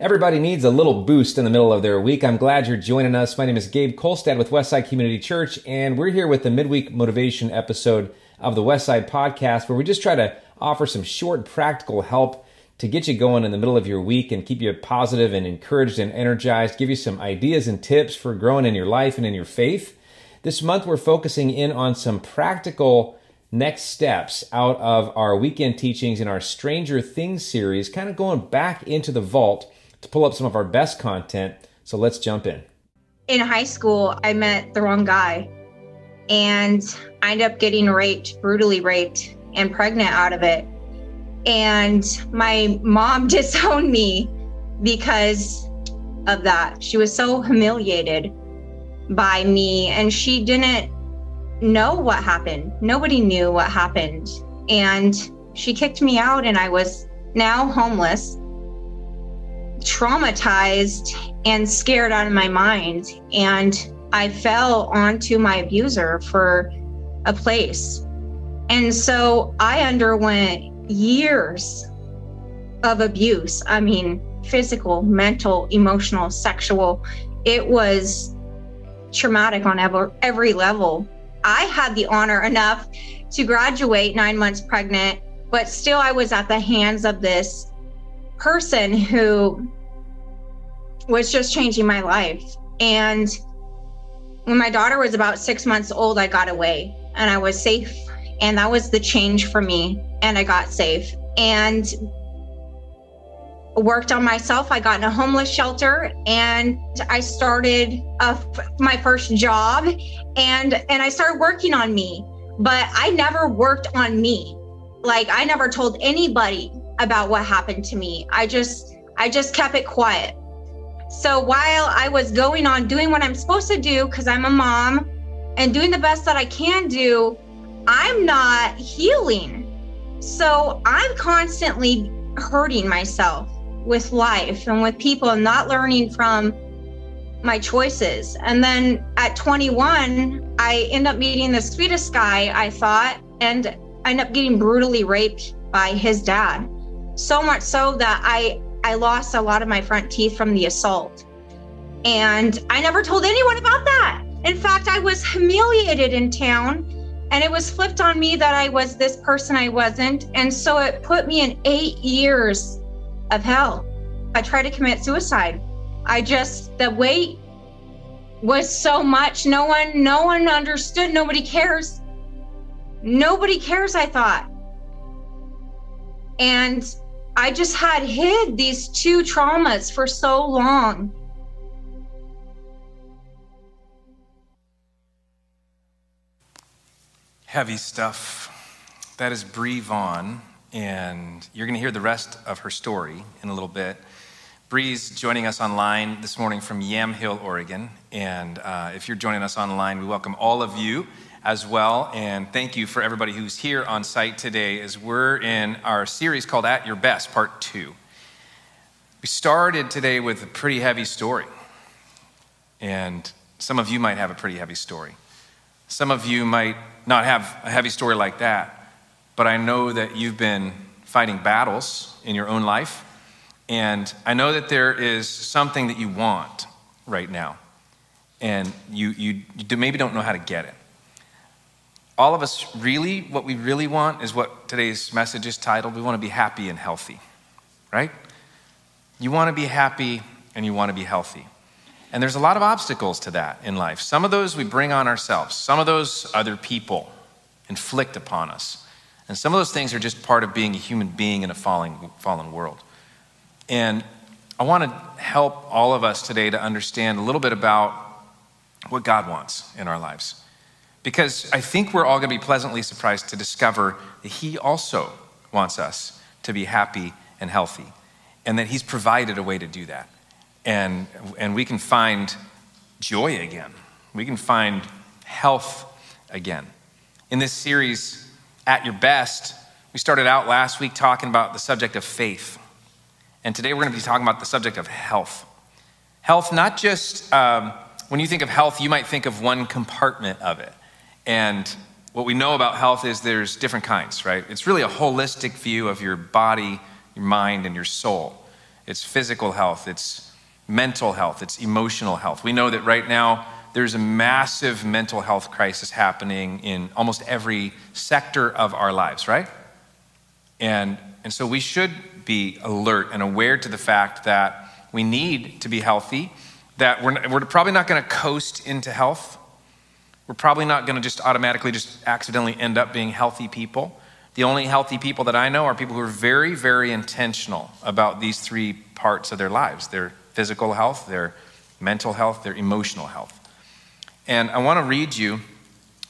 Everybody needs a little boost in the middle of their week. I'm glad you're joining us. My name is Gabe Kolstad with Westside Community Church, and we're here with the midweek motivation episode of the Westside podcast, where we just try to offer some short, practical help to get you going in the middle of your week and keep you positive and encouraged and energized, give you some ideas and tips for growing in your life and in your faith. This month, we're focusing in on some practical next steps out of our weekend teachings in our Stranger Things series, kind of going back into the vault to pull up some of our best content. So let's jump in. In high school, I met the wrong guy and I ended up getting raped, brutally raped, and pregnant out of it. And my mom disowned me because of that. She was so humiliated by me and she didn't know what happened. Nobody knew what happened. And she kicked me out and I was now homeless traumatized and scared out of my mind. And I fell onto my abuser for a place. And so I underwent years of abuse. I mean, physical, mental, emotional, sexual. It was traumatic on every, level. I had the honor enough to graduate nine months pregnant, but still I was at the hands of this person who was just changing my life. And when my daughter was about six months old, I got away and I was safe. And that was the change for me. And I got safe and worked on myself. I got in a homeless shelter and I started my first job and and I started working on me. But I never worked on me. Like I never told anybody about what happened to me. I just I just kept it quiet. So while I was going on doing what I'm supposed to do because I'm a mom and doing the best that I can do, I'm not healing. So I'm constantly hurting myself with life and with people and not learning from my choices. And then at 21, I end up meeting the sweetest guy, I thought, and end up getting brutally raped by his dad. So much so that I I lost a lot of my front teeth from the assault. And I never told anyone about that. In fact, I was humiliated in town and it was flipped on me that I was this person I wasn't. And so it put me in eight years of hell. I tried to commit suicide. I just, the weight was so much. No one, no one understood. Nobody cares. Nobody cares, I thought. And I just had hid these two traumas for so long. Heavy stuff. That is Bree Vaughn, and you're going to hear the rest of her story in a little bit. Bree's joining us online this morning from Yamhill, Oregon. And uh, if you're joining us online, we welcome all of you as well. And thank you for everybody who's here on site today as we're in our series called At Your Best, Part 2. We started today with a pretty heavy story. And some of you might have a pretty heavy story. Some of you might not have a heavy story like that, but I know that you've been fighting battles in your own life. And I know that there is something that you want right now, and you, you, you maybe don't know how to get it all of us really, what we really want is what today's message is titled. We want to be happy and healthy, right? You want to be happy and you want to be healthy. And there's a lot of obstacles to that in life. Some of those we bring on ourselves, some of those other people inflict upon us. And some of those things are just part of being a human being in a fallen, fallen world. And I want to help all of us today to understand a little bit about what God wants in our lives because I think we're all going to be pleasantly surprised to discover that He also wants us to be happy and healthy, and that He's provided a way to do that. And, and we can find joy again, we can find health again. In this series, At Your Best, we started out last week talking about the subject of faith. And today we're going to be talking about the subject of health. Health, not just um, when you think of health, you might think of one compartment of it. And what we know about health is there's different kinds, right? It's really a holistic view of your body, your mind, and your soul. it's physical health, it's mental health, it's emotional health. We know that right now there's a massive mental health crisis happening in almost every sector of our lives, right? And, and so we should be alert and aware to the fact that we need to be healthy, that we're, we're probably not going to coast into health. We're probably not going to just automatically just accidentally end up being healthy people. The only healthy people that I know are people who are very, very intentional about these three parts of their lives their physical health, their mental health, their emotional health. And I want to read you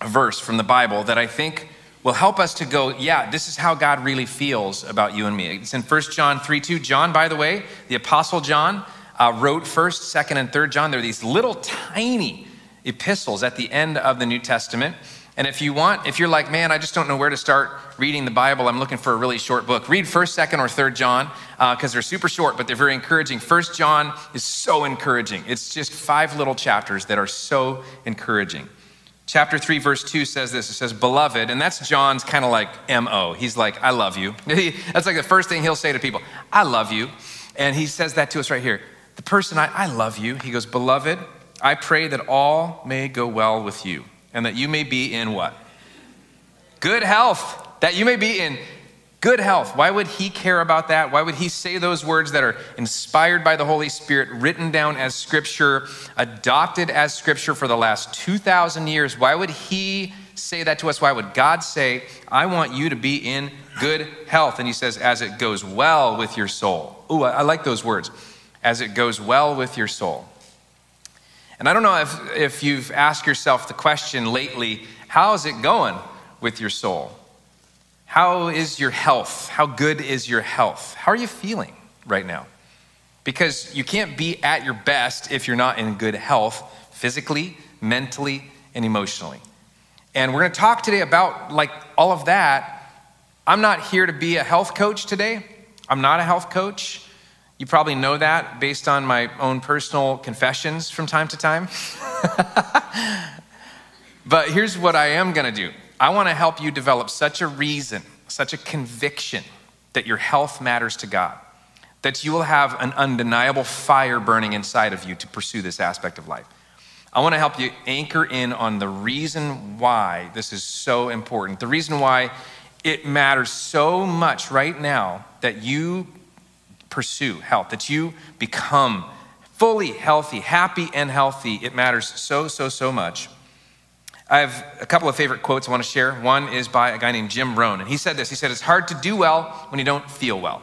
a verse from the Bible that I think will help us to go, yeah, this is how God really feels about you and me. It's in 1 John 3 2. John, by the way, the Apostle John, uh, wrote 1st, 2nd, and 3rd John. They're these little tiny epistles at the end of the New Testament. And if you want, if you're like, man, I just don't know where to start reading the Bible, I'm looking for a really short book, read 1st, 2nd, or 3rd John, because uh, they're super short, but they're very encouraging. 1st John is so encouraging. It's just five little chapters that are so encouraging. Chapter 3, verse 2 says this it says, Beloved, and that's John's kind of like MO. He's like, I love you. that's like the first thing he'll say to people, I love you. And he says that to us right here. The person, I, I love you. He goes, Beloved, I pray that all may go well with you and that you may be in what? Good health. That you may be in good health. Why would he care about that? Why would he say those words that are inspired by the Holy Spirit, written down as scripture, adopted as scripture for the last 2,000 years? Why would he say that to us? Why would God say, I want you to be in good health? And he says, as it goes well with your soul. Ooh, I like those words. As it goes well with your soul. And I don't know if, if you've asked yourself the question lately how's it going with your soul? How is your health? How good is your health? How are you feeling right now? Because you can't be at your best if you're not in good health physically, mentally, and emotionally. And we're going to talk today about like all of that. I'm not here to be a health coach today. I'm not a health coach. You probably know that based on my own personal confessions from time to time. but here's what I am going to do I want to help you develop such a reason, such a conviction that your health matters to God, that you will have an undeniable fire burning inside of you to pursue this aspect of life. I want to help you anchor in on the reason why this is so important, the reason why it matters so much right now that you pursue health, that you become fully healthy, happy and healthy. It matters so, so, so much. I have a couple of favorite quotes I want to share. One is by a guy named Jim Rohn, and he said this He said, It's hard to do well when you don't feel well.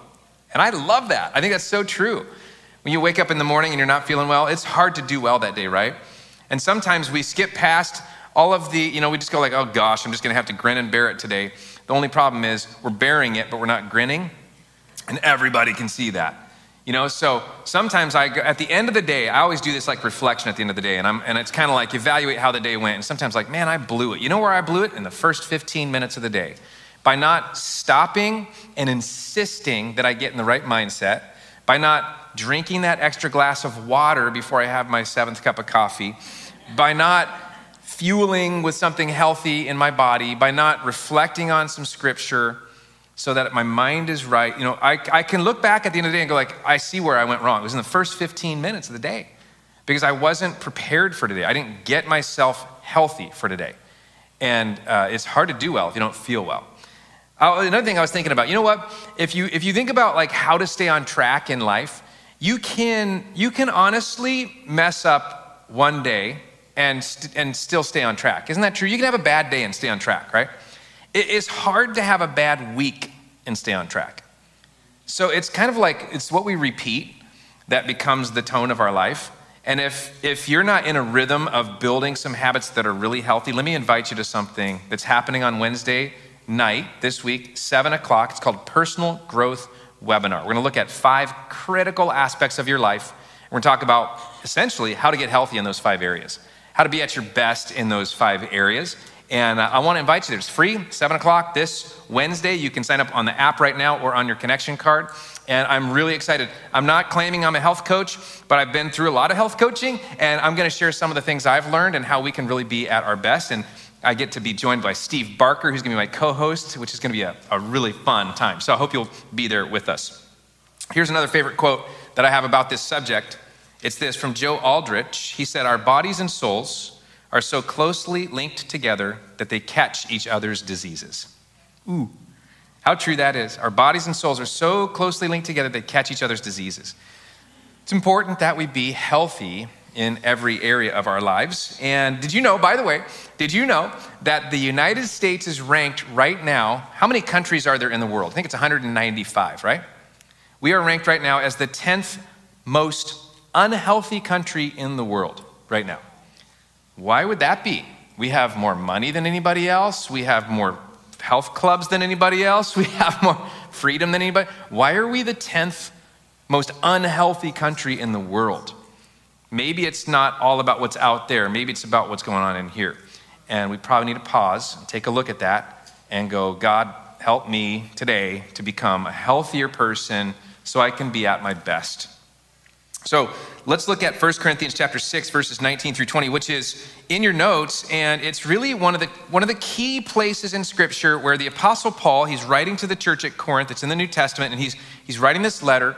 And I love that. I think that's so true. When you wake up in the morning and you're not feeling well, it's hard to do well that day, right? And sometimes we skip past all of the, you know, we just go like, oh gosh, I'm just gonna have to grin and bear it today. The only problem is we're bearing it, but we're not grinning. And everybody can see that. You know, so sometimes I, go, at the end of the day, I always do this like reflection at the end of the day, and, I'm, and it's kind of like evaluate how the day went. And sometimes, like, man, I blew it. You know where I blew it? In the first 15 minutes of the day. By not stopping and insisting that I get in the right mindset, by not drinking that extra glass of water before I have my seventh cup of coffee, by not fueling with something healthy in my body, by not reflecting on some scripture so that my mind is right. You know, I, I can look back at the end of the day and go like, I see where I went wrong. It was in the first 15 minutes of the day because I wasn't prepared for today. I didn't get myself healthy for today. And uh, it's hard to do well if you don't feel well. Uh, another thing I was thinking about, you know what? If you, if you think about like how to stay on track in life, you can, you can honestly mess up one day and, st- and still stay on track. Isn't that true? You can have a bad day and stay on track, right? It is hard to have a bad week and stay on track. So it's kind of like it's what we repeat that becomes the tone of our life. And if, if you're not in a rhythm of building some habits that are really healthy, let me invite you to something that's happening on Wednesday night this week, 7 o'clock. It's called Personal Growth Webinar. We're going to look at five critical aspects of your life. We're going to talk about essentially how to get healthy in those five areas, how to be at your best in those five areas. And uh, I want to invite you there. It's free, 7 o'clock this Wednesday. You can sign up on the app right now or on your connection card. And I'm really excited. I'm not claiming I'm a health coach, but I've been through a lot of health coaching, and I'm going to share some of the things I've learned and how we can really be at our best. And I get to be joined by Steve Barker, who's going to be my co host, which is going to be a, a really fun time. So I hope you'll be there with us. Here's another favorite quote that I have about this subject. It's this from Joe Aldrich. He said, Our bodies and souls are so closely linked together that they catch each other's diseases. Ooh, how true that is. Our bodies and souls are so closely linked together they catch each other's diseases. It's important that we be healthy in every area of our lives. And did you know, by the way, did you know that the United States is ranked right now? How many countries are there in the world? I think it's 195, right? We are ranked right now as the 10th most unhealthy country in the world right now. Why would that be? We have more money than anybody else. We have more health clubs than anybody else. We have more freedom than anybody. Why are we the 10th most unhealthy country in the world? Maybe it's not all about what's out there. Maybe it's about what's going on in here. And we probably need to pause and take a look at that and go, God, help me today to become a healthier person so I can be at my best. So let's look at 1 Corinthians chapter 6, verses 19 through 20, which is in your notes, and it's really one of the one of the key places in Scripture where the Apostle Paul, he's writing to the church at Corinth, it's in the New Testament, and he's he's writing this letter,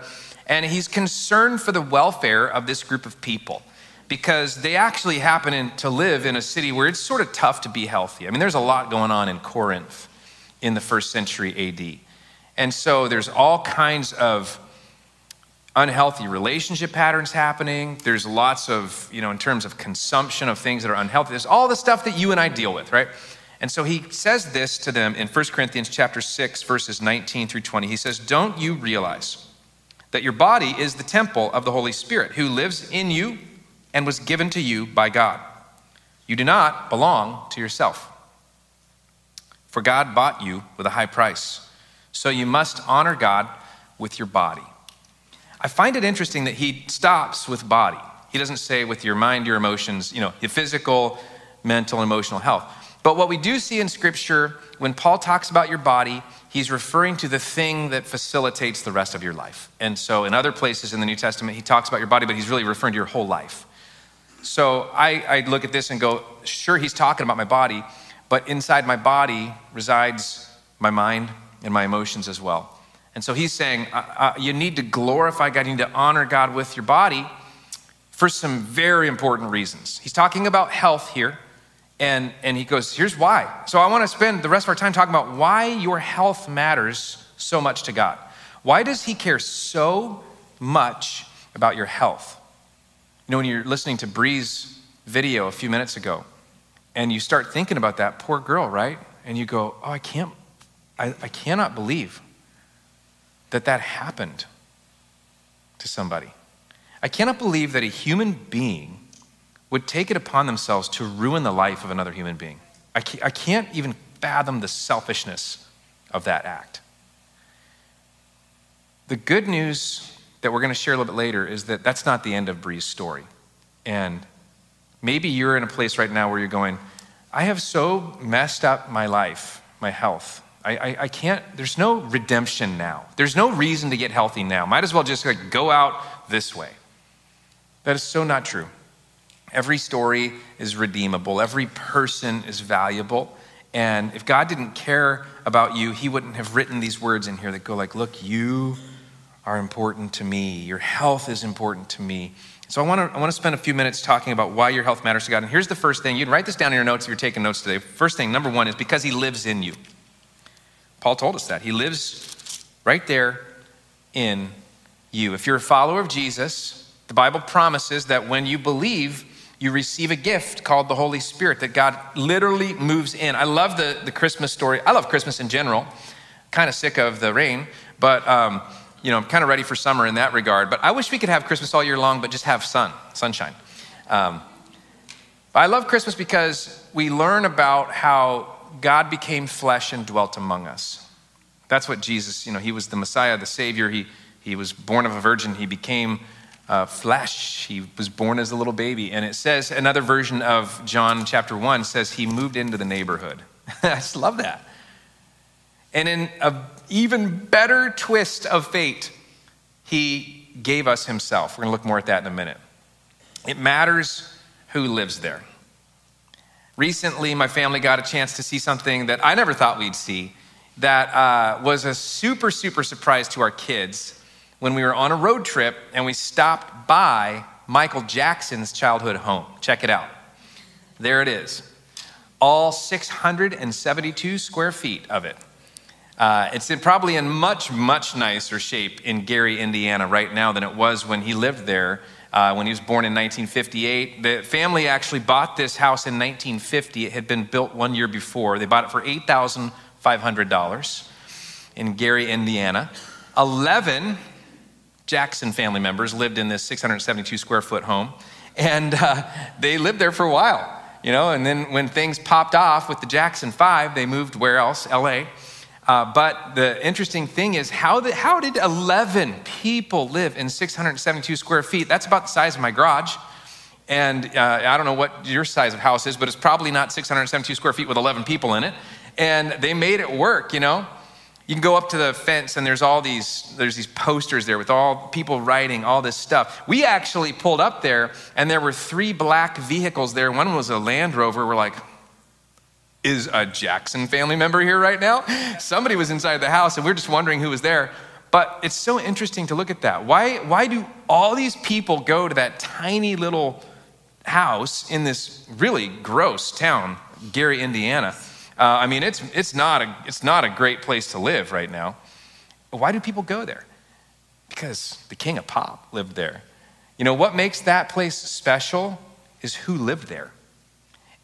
and he's concerned for the welfare of this group of people. Because they actually happen in, to live in a city where it's sort of tough to be healthy. I mean, there's a lot going on in Corinth in the first century AD. And so there's all kinds of unhealthy relationship patterns happening. There's lots of, you know, in terms of consumption of things that are unhealthy. There's all the stuff that you and I deal with, right? And so he says this to them in 1 Corinthians chapter 6 verses 19 through 20. He says, "Don't you realize that your body is the temple of the Holy Spirit who lives in you and was given to you by God? You do not belong to yourself. For God bought you with a high price. So you must honor God with your body." I find it interesting that he stops with body. He doesn't say with your mind, your emotions, you know, your physical, mental, emotional health. But what we do see in Scripture, when Paul talks about your body, he's referring to the thing that facilitates the rest of your life. And so in other places in the New Testament, he talks about your body, but he's really referring to your whole life. So I, I look at this and go, sure, he's talking about my body, but inside my body resides my mind and my emotions as well. And so he's saying uh, uh, you need to glorify God, you need to honor God with your body for some very important reasons. He's talking about health here, and, and he goes, Here's why. So I want to spend the rest of our time talking about why your health matters so much to God. Why does he care so much about your health? You know, when you're listening to Bree's video a few minutes ago, and you start thinking about that poor girl, right? And you go, Oh, I can't, I, I cannot believe that that happened to somebody. I cannot believe that a human being would take it upon themselves to ruin the life of another human being. I can't even fathom the selfishness of that act. The good news that we're going to share a little bit later is that that's not the end of Bree's story. And maybe you're in a place right now where you're going, I have so messed up my life, my health, I, I, I, can't, there's no redemption now. There's no reason to get healthy now. Might as well just like go out this way. That is so not true. Every story is redeemable, every person is valuable. And if God didn't care about you, He wouldn't have written these words in here that go like, look, you are important to me. Your health is important to me. So I want to I want to spend a few minutes talking about why your health matters to God. And here's the first thing. You can write this down in your notes if you're taking notes today. First thing, number one, is because He lives in you. Paul told us that. He lives right there in you. If you're a follower of Jesus, the Bible promises that when you believe, you receive a gift called the Holy Spirit that God literally moves in. I love the, the Christmas story. I love Christmas in general. Kind of sick of the rain, but um, you know, I'm kind of ready for summer in that regard. But I wish we could have Christmas all year long, but just have sun, sunshine. Um, I love Christmas because we learn about how God became flesh and dwelt among us. That's what Jesus, you know, he was the Messiah, the Savior. He, he was born of a virgin. He became uh, flesh. He was born as a little baby. And it says, another version of John chapter 1 says he moved into the neighborhood. I just love that. And in an even better twist of fate, he gave us himself. We're going to look more at that in a minute. It matters who lives there. Recently, my family got a chance to see something that I never thought we'd see that uh, was a super, super surprise to our kids. when we were on a road trip and we stopped by Michael Jackson's childhood home. Check it out. There it is. All 672 square feet of it. Uh, it's in, probably in much, much nicer shape in Gary, Indiana, right now than it was when he lived there uh, when he was born in 1958. The family actually bought this house in 1950. It had been built one year before. They bought it for $8,500 in Gary, Indiana. 11 Jackson family members lived in this 672 square foot home, and uh, they lived there for a while. You know, and then when things popped off with the Jackson Five, they moved where else? LA. Uh, but the interesting thing is, how, the, how did 11 people live in 672 square feet? That's about the size of my garage. And uh, I don't know what your size of house is, but it's probably not 672 square feet with 11 people in it. And they made it work, you know? You can go up to the fence and there's all these there's these posters there with all people writing all this stuff. We actually pulled up there and there were three black vehicles there. One was a Land Rover. We're like, is a Jackson family member here right now? Somebody was inside the house and we we're just wondering who was there. But it's so interesting to look at that. Why, why do all these people go to that tiny little house in this really gross town, Gary, Indiana? Uh, I mean, it's, it's, not a, it's not a great place to live right now. Why do people go there? Because the king of pop lived there. You know, what makes that place special is who lived there.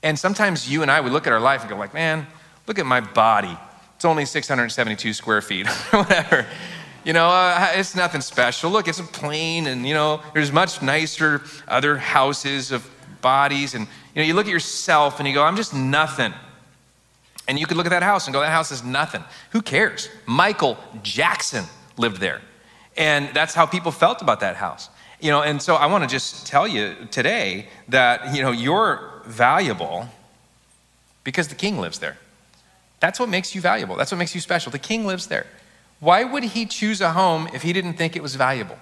And sometimes you and I, we look at our life and go like, man, look at my body. It's only 672 square feet whatever. You know, uh, it's nothing special. Look, it's a plain and, you know, there's much nicer other houses of bodies. And, you know, you look at yourself and you go, I'm just nothing. And you could look at that house and go, that house is nothing. Who cares? Michael Jackson lived there. And that's how people felt about that house. You know, and so I want to just tell you today that, you know, you're valuable because the king lives there. That's what makes you valuable. That's what makes you special. The king lives there. Why would he choose a home if he didn't think it was valuable?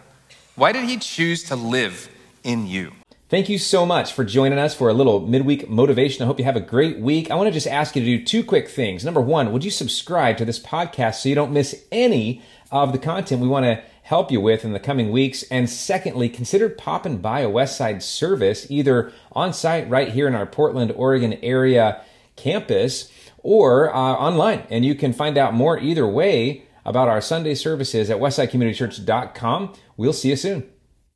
Why did he choose to live in you? Thank you so much for joining us for a little midweek motivation. I hope you have a great week. I want to just ask you to do two quick things. Number one, would you subscribe to this podcast so you don't miss any of the content we want to help you with in the coming weeks. And secondly, consider popping by a Westside service, either on site right here in our Portland, Oregon area campus or uh, online. And you can find out more either way about our Sunday services at westsidecommunitychurch.com. We'll see you soon.